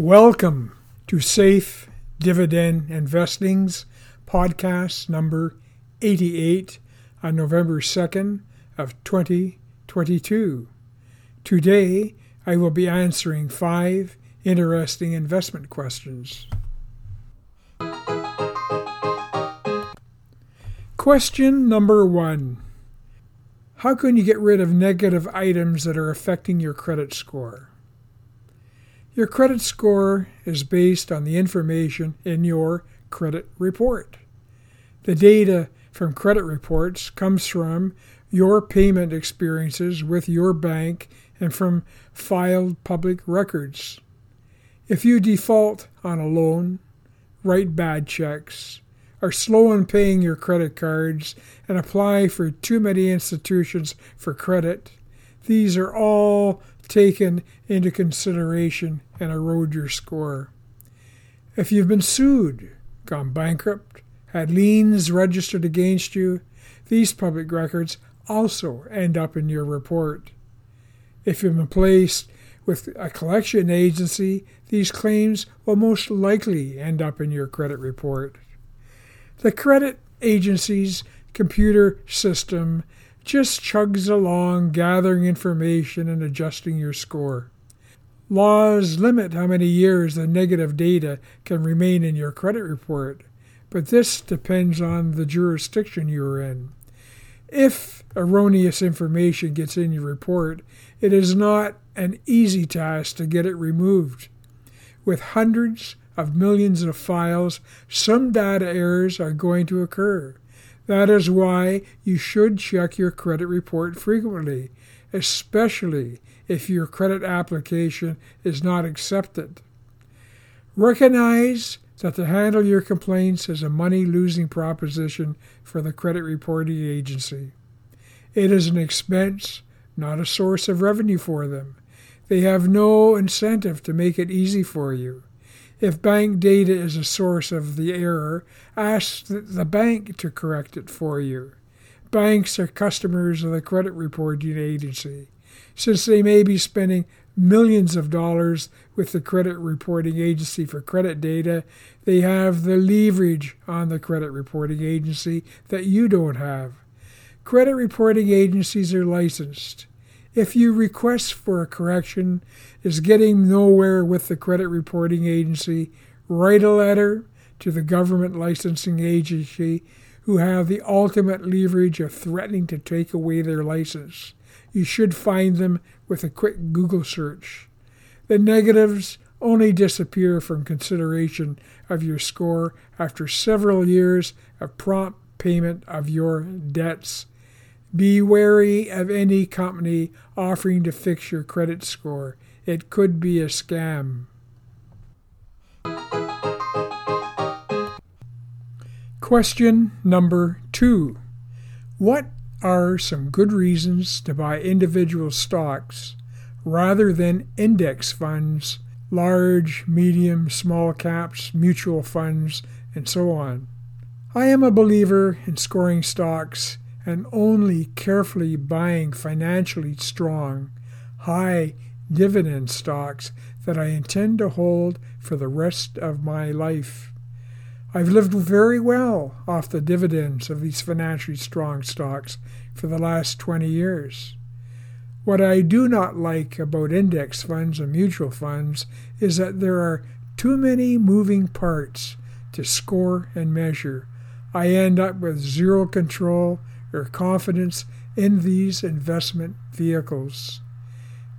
Welcome to Safe Dividend Investings podcast number 88 on November 2nd of 2022. Today I will be answering 5 interesting investment questions. Question number 1. How can you get rid of negative items that are affecting your credit score? Your credit score is based on the information in your credit report. The data from credit reports comes from your payment experiences with your bank and from filed public records. If you default on a loan, write bad checks, are slow in paying your credit cards, and apply for too many institutions for credit, these are all taken into consideration and erode your score. If you've been sued, gone bankrupt, had liens registered against you, these public records also end up in your report. If you've been placed with a collection agency, these claims will most likely end up in your credit report. The credit agency's computer system just chugs along gathering information and adjusting your score. Laws limit how many years the negative data can remain in your credit report, but this depends on the jurisdiction you're in. If erroneous information gets in your report, it is not an easy task to get it removed. With hundreds of millions of files, some data errors are going to occur. That is why you should check your credit report frequently, especially if your credit application is not accepted. Recognize that to handle your complaints is a money losing proposition for the credit reporting agency. It is an expense, not a source of revenue for them. They have no incentive to make it easy for you. If bank data is a source of the error, ask the bank to correct it for you. Banks are customers of the credit reporting agency. Since they may be spending millions of dollars with the credit reporting agency for credit data, they have the leverage on the credit reporting agency that you don't have. Credit reporting agencies are licensed. If your request for a correction is getting nowhere with the credit reporting agency, write a letter to the government licensing agency who have the ultimate leverage of threatening to take away their license. You should find them with a quick Google search. The negatives only disappear from consideration of your score after several years of prompt payment of your debts be wary of any company offering to fix your credit score. It could be a scam. Question number two What are some good reasons to buy individual stocks rather than index funds, large, medium, small caps, mutual funds, and so on? I am a believer in scoring stocks and only carefully buying financially strong, high dividend stocks that I intend to hold for the rest of my life. I've lived very well off the dividends of these financially strong stocks for the last 20 years. What I do not like about index funds and mutual funds is that there are too many moving parts to score and measure. I end up with zero control or confidence in these investment vehicles.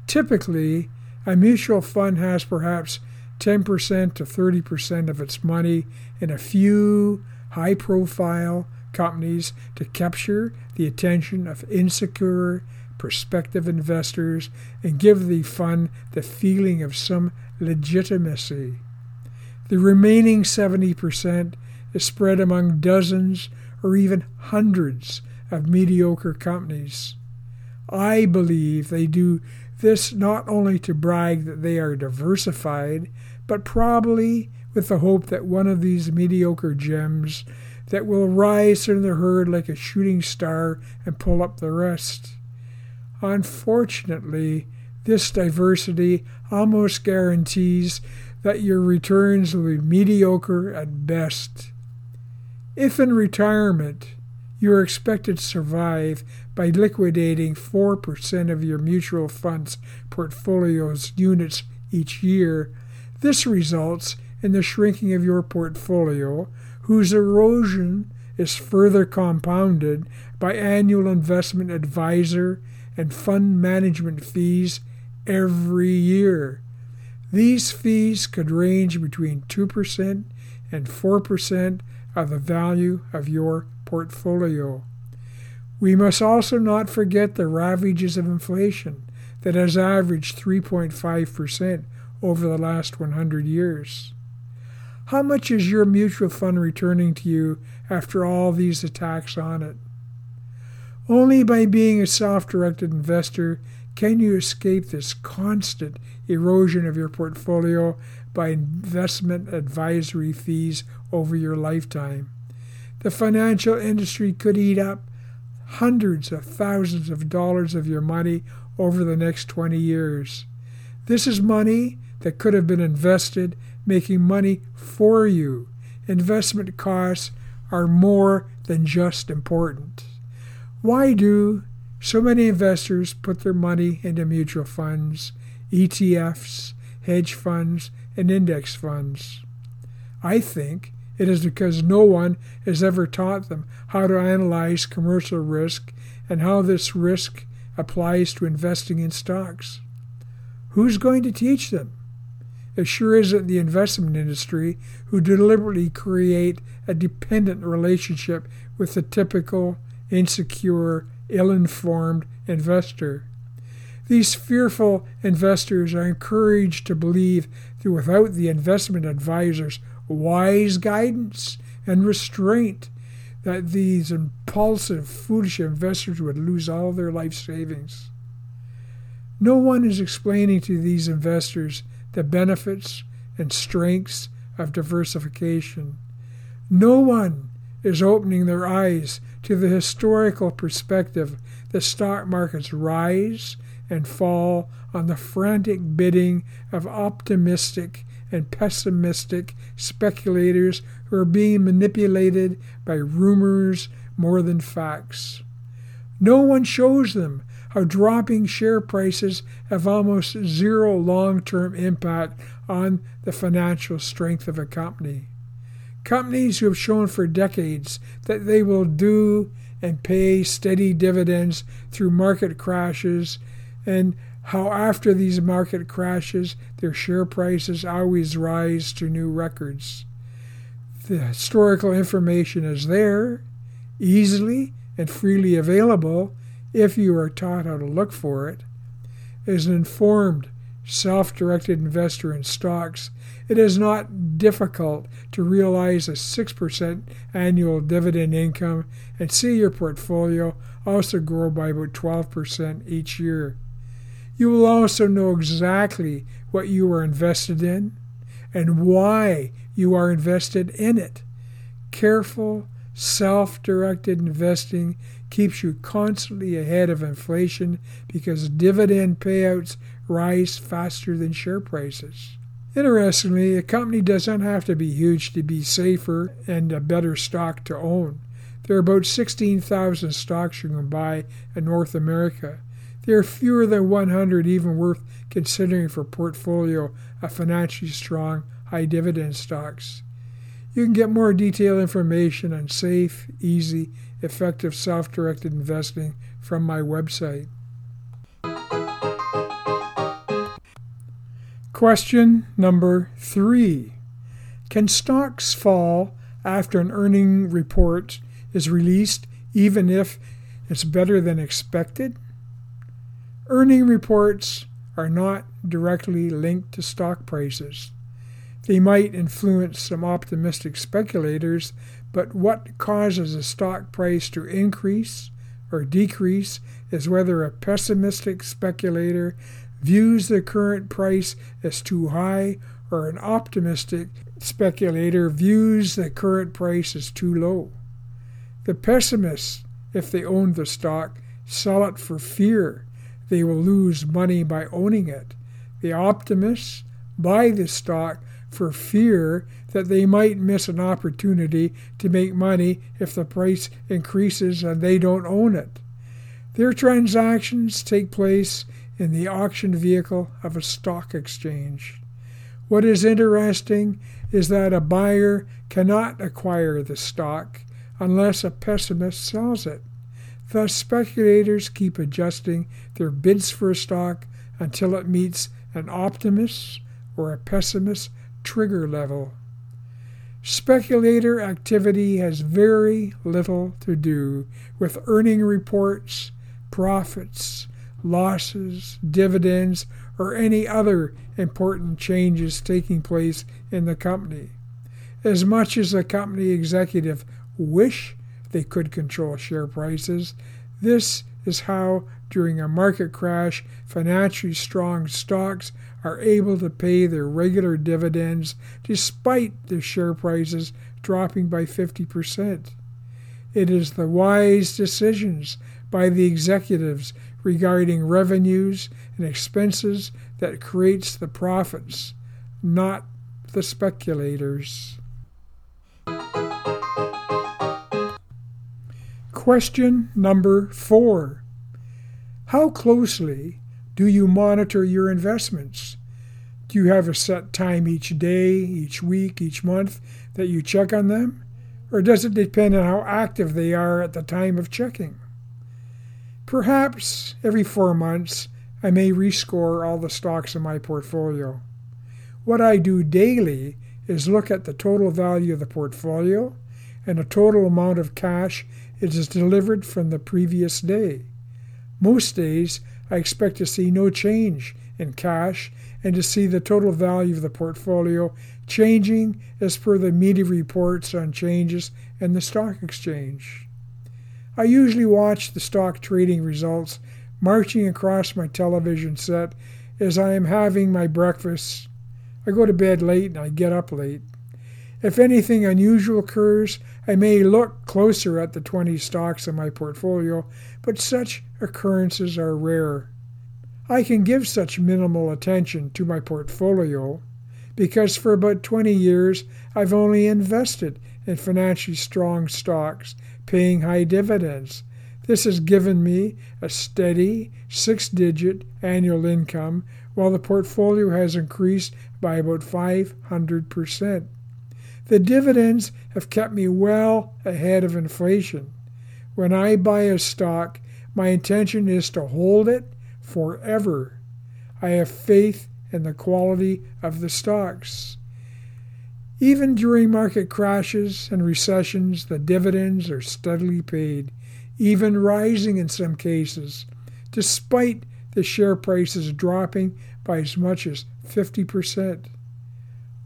Typically, a mutual fund has perhaps 10% to 30% of its money in a few high profile companies to capture the attention of insecure prospective investors and give the fund the feeling of some legitimacy. The remaining 70% is spread among dozens or even hundreds of mediocre companies. I believe they do this not only to brag that they are diversified, but probably with the hope that one of these mediocre gems that will rise from the herd like a shooting star and pull up the rest. Unfortunately, this diversity almost guarantees that your returns will be mediocre at best. If in retirement you are expected to survive by liquidating 4% of your mutual fund's portfolio's units each year, this results in the shrinking of your portfolio, whose erosion is further compounded by annual investment advisor and fund management fees every year. These fees could range between 2% and 4% of the value of your portfolio. We must also not forget the ravages of inflation that has averaged 3.5% over the last 100 years. How much is your mutual fund returning to you after all these attacks on it? Only by being a self directed investor can you escape this constant erosion of your portfolio by investment advisory fees over your lifetime. The financial industry could eat up hundreds of thousands of dollars of your money over the next 20 years. This is money that could have been invested making money for you. Investment costs are more than just important. Why do so many investors put their money into mutual funds, ETFs, hedge funds, and index funds? I think it is because no one has ever taught them how to analyze commercial risk and how this risk applies to investing in stocks. Who's going to teach them? It sure isn't the investment industry who deliberately create a dependent relationship with the typical, insecure, ill informed investor. These fearful investors are encouraged to believe that without the investment advisor's wise guidance and restraint, that these impulsive, foolish investors would lose all their life savings. No one is explaining to these investors the benefits and strengths of diversification. No one is opening their eyes to the historical perspective the stock markets rise and fall on the frantic bidding of optimistic and pessimistic speculators who are being manipulated by rumors more than facts. No one shows them how dropping share prices have almost zero long term impact on the financial strength of a company. Companies who have shown for decades that they will do and pay steady dividends through market crashes, and how after these market crashes their share prices always rise to new records. The historical information is there, easily and freely available, if you are taught how to look for it. As an informed, self directed investor in stocks, it is not difficult to realize a 6% annual dividend income and see your portfolio also grow by about 12% each year. You will also know exactly what you are invested in and why you are invested in it. Careful, self directed investing keeps you constantly ahead of inflation because dividend payouts rise faster than share prices. Interestingly, a company doesn't have to be huge to be safer and a better stock to own. There are about 16,000 stocks you can buy in North America. There are fewer than 100 even worth considering for portfolio of financially strong, high dividend stocks. You can get more detailed information on safe, easy, effective self directed investing from my website. Question number three Can stocks fall after an earning report is released even if it's better than expected? Earning reports are not directly linked to stock prices. They might influence some optimistic speculators, but what causes a stock price to increase or decrease is whether a pessimistic speculator views the current price as too high or an optimistic speculator views the current price as too low. The pessimists, if they own the stock, sell it for fear they will lose money by owning it. The optimists buy the stock for fear that they might miss an opportunity to make money if the price increases and they don't own it. Their transactions take place in the auction vehicle of a stock exchange. What is interesting is that a buyer cannot acquire the stock unless a pessimist sells it. Thus, speculators keep adjusting their bids for a stock until it meets an optimist or a pessimist trigger level. Speculator activity has very little to do with earning reports, profits, losses, dividends, or any other important changes taking place in the company. As much as the company executive wish they could control share prices, this is how, during a market crash, financially strong stocks are able to pay their regular dividends despite their share prices dropping by 50%. It is the wise decisions by the executives regarding revenues and expenses that creates the profits, not the speculators. Question number four How closely do you monitor your investments? Do you have a set time each day, each week, each month that you check on them? Or does it depend on how active they are at the time of checking? Perhaps every four months I may rescore all the stocks in my portfolio. What I do daily is look at the total value of the portfolio and the total amount of cash it is delivered from the previous day. Most days I expect to see no change in cash and to see the total value of the portfolio changing as per the media reports on changes in the stock exchange. I usually watch the stock trading results marching across my television set as I am having my breakfast. I go to bed late and I get up late. If anything unusual occurs, I may look closer at the 20 stocks in my portfolio, but such occurrences are rare. I can give such minimal attention to my portfolio because for about 20 years I've only invested in financially strong stocks paying high dividends. This has given me a steady six digit annual income while the portfolio has increased by about 500%. The dividends have kept me well ahead of inflation. When I buy a stock, my intention is to hold it forever. I have faith in the quality of the stocks. Even during market crashes and recessions, the dividends are steadily paid, even rising in some cases, despite the share prices dropping by as much as 50%.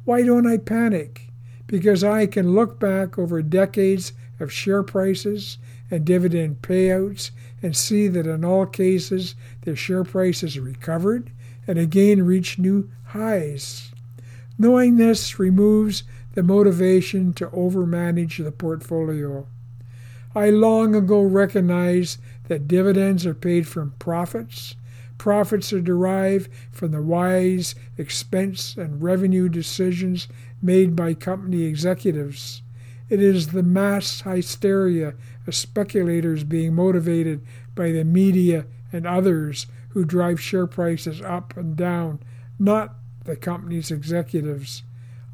Why don't I panic? Because I can look back over decades of share prices and dividend payouts and see that in all cases their share prices recovered and again reached new highs. Knowing this removes the motivation to overmanage the portfolio. I long ago recognized that dividends are paid from profits. Profits are derived from the wise expense and revenue decisions made by company executives. It is the mass hysteria of speculators being motivated by the media and others who drive share prices up and down, not the company's executives.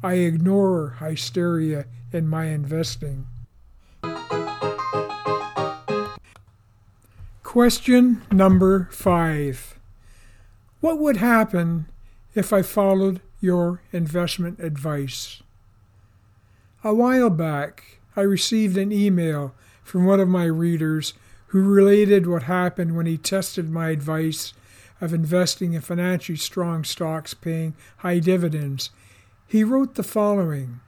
I ignore hysteria in my investing. Question number five What would happen if I followed your investment advice? A while back, I received an email from one of my readers who related what happened when he tested my advice of investing in financially strong stocks paying high dividends. He wrote the following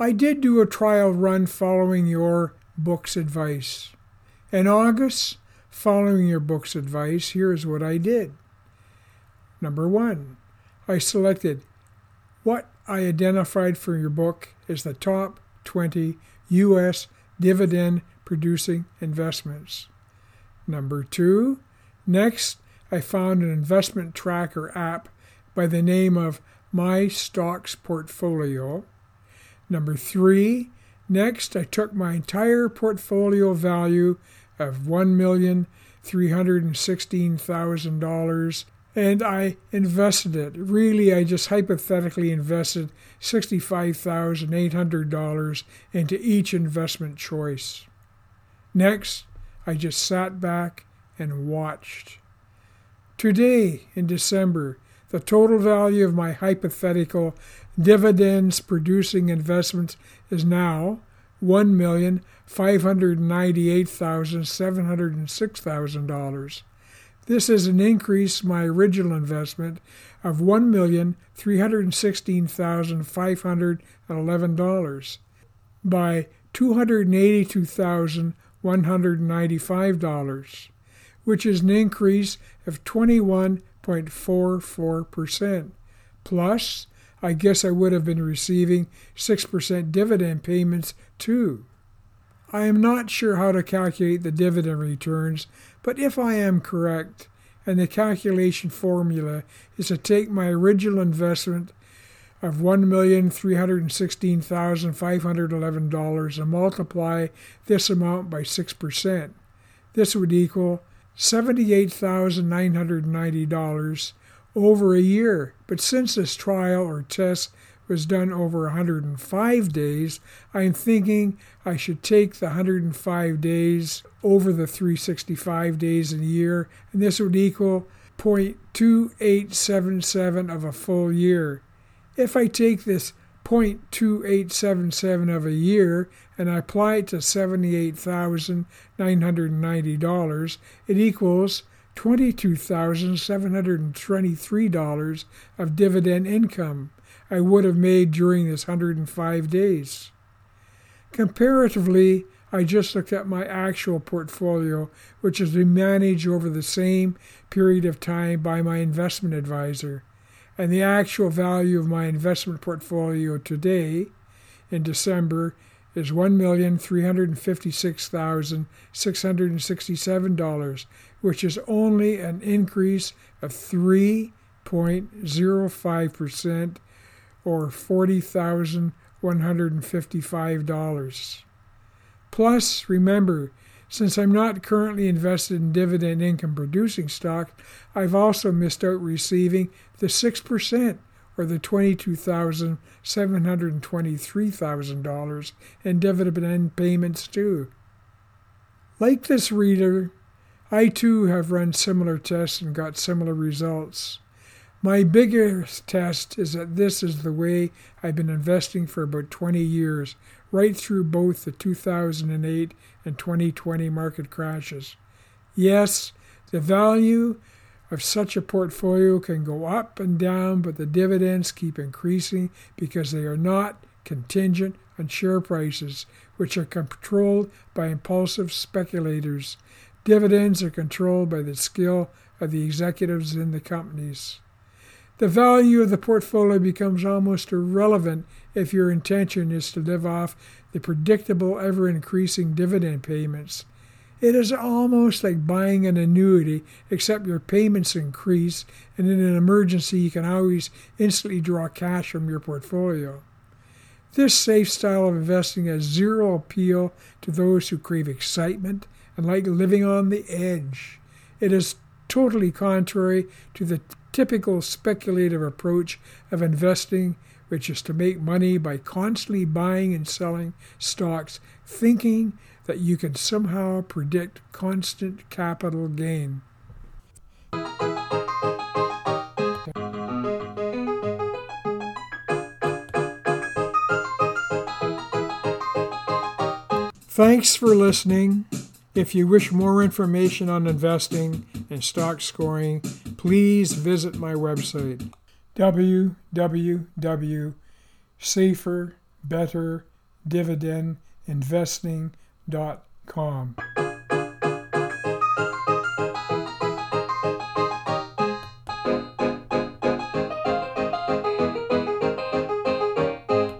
I did do a trial run following your book's advice. In August, following your book's advice, here's what I did. Number one, I selected what I identified for your book as the top 20 U.S. dividend producing investments. Number two, next, I found an investment tracker app by the name of my stocks portfolio. Number three, next I took my entire portfolio value of $1,316,000 and I invested it. Really, I just hypothetically invested $65,800 into each investment choice. Next, I just sat back and watched. Today, in December, the total value of my hypothetical dividends producing investments is now $1,598,706,000. This is an increase from my original investment of $1,316,511 by $282,195, which is an increase of 21.44%. Plus, I guess I would have been receiving 6% dividend payments too. I am not sure how to calculate the dividend returns, but if I am correct, and the calculation formula is to take my original investment of $1,316,511 and multiply this amount by 6%. This would equal $78,990 over a year. But since this trial or test was done over 105 days, I'm thinking I should take the 105 days over the 365 days in a year, and this would equal 0.2877 of a full year. If I take this 0.2877 of a year and I apply it to $78,990, it equals $22,723 of dividend income I would have made during this 105 days. Comparatively, I just looked at my actual portfolio, which has been managed over the same period of time by my investment advisor, and the actual value of my investment portfolio today, in December, is $1,356,667, which is only an increase of 3.05% or $40,155. Plus, remember, since I'm not currently invested in dividend income producing stock, I've also missed out receiving the 6% or the $22,723,000 in dividend payments too. Like this reader, I too have run similar tests and got similar results. My biggest test is that this is the way I've been investing for about 20 years, right through both the 2008 and 2020 market crashes. Yes, the value of such a portfolio can go up and down, but the dividends keep increasing because they are not contingent on share prices, which are controlled by impulsive speculators. Dividends are controlled by the skill of the executives in the companies. The value of the portfolio becomes almost irrelevant if your intention is to live off the predictable, ever increasing dividend payments. It is almost like buying an annuity, except your payments increase, and in an emergency, you can always instantly draw cash from your portfolio. This safe style of investing has zero appeal to those who crave excitement and like living on the edge. It is totally contrary to the typical speculative approach of investing, which is to make money by constantly buying and selling stocks, thinking that you can somehow predict constant capital gain. Thanks for listening. If you wish more information on investing and stock scoring, please visit my website www.saferbetterdividendinvesting.com dot com.